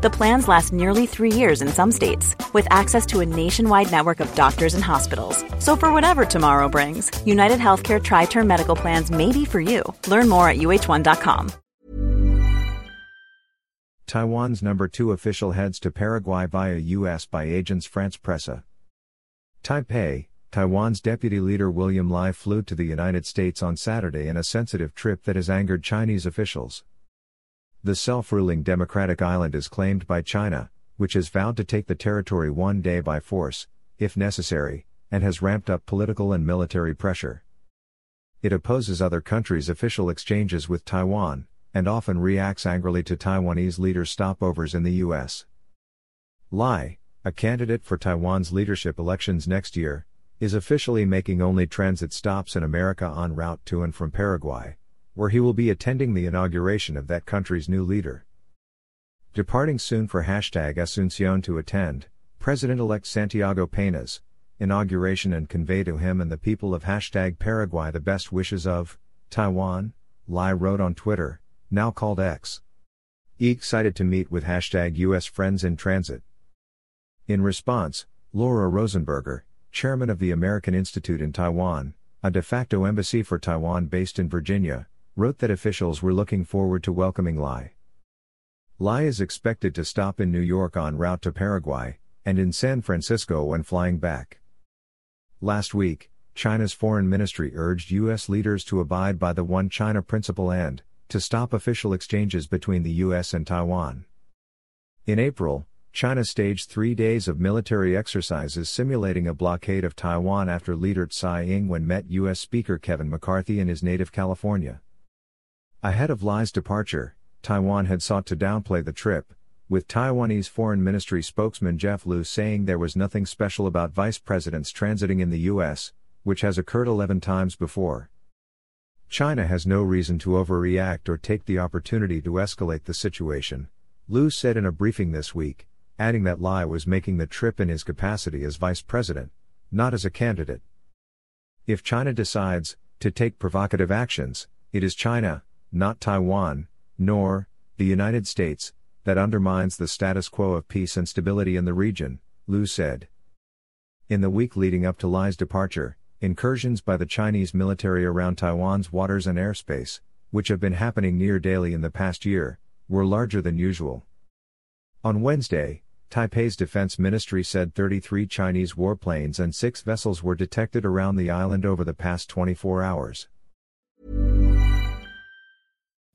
The plans last nearly three years in some states, with access to a nationwide network of doctors and hospitals. So, for whatever tomorrow brings, United Healthcare Tri Term Medical Plans may be for you. Learn more at uh1.com. Taiwan's number two official heads to Paraguay via U.S. by Agence France Presse. Taipei, Taiwan's deputy leader William Lai flew to the United States on Saturday in a sensitive trip that has angered Chinese officials. The self ruling democratic island is claimed by China, which has vowed to take the territory one day by force, if necessary, and has ramped up political and military pressure. It opposes other countries' official exchanges with Taiwan, and often reacts angrily to Taiwanese leaders' stopovers in the U.S. Lai, a candidate for Taiwan's leadership elections next year, is officially making only transit stops in America en route to and from Paraguay, where he will be attending the inauguration of that country's new leader. Departing soon for hashtag Asuncion to attend, President elect Santiago Pena's inauguration and convey to him and the people of hashtag Paraguay the best wishes of Taiwan, Lai wrote on Twitter, now called X. Excited to meet with hashtag US friends in transit. In response, Laura Rosenberger, chairman of the American Institute in Taiwan, a de facto embassy for Taiwan based in Virginia, wrote that officials were looking forward to welcoming Lai. Lai is expected to stop in New York en route to Paraguay, and in San Francisco when flying back. Last week, China's foreign ministry urged U.S. leaders to abide by the One China principle and, to stop official exchanges between the U.S. and Taiwan. In April, China staged three days of military exercises simulating a blockade of Taiwan after leader Tsai Ing-wen met U.S. Speaker Kevin McCarthy in his native California. Ahead of Lai's departure, Taiwan had sought to downplay the trip, with Taiwanese Foreign Ministry spokesman Jeff Liu saying there was nothing special about vice presidents transiting in the U.S., which has occurred 11 times before. China has no reason to overreact or take the opportunity to escalate the situation, Lu said in a briefing this week, adding that Lai was making the trip in his capacity as vice president, not as a candidate. If China decides to take provocative actions, it is China, not Taiwan, nor the United States, that undermines the status quo of peace and stability in the region, Liu said. In the week leading up to Lai's departure, incursions by the Chinese military around Taiwan's waters and airspace, which have been happening near daily in the past year, were larger than usual. On Wednesday, Taipei's defense ministry said 33 Chinese warplanes and six vessels were detected around the island over the past 24 hours.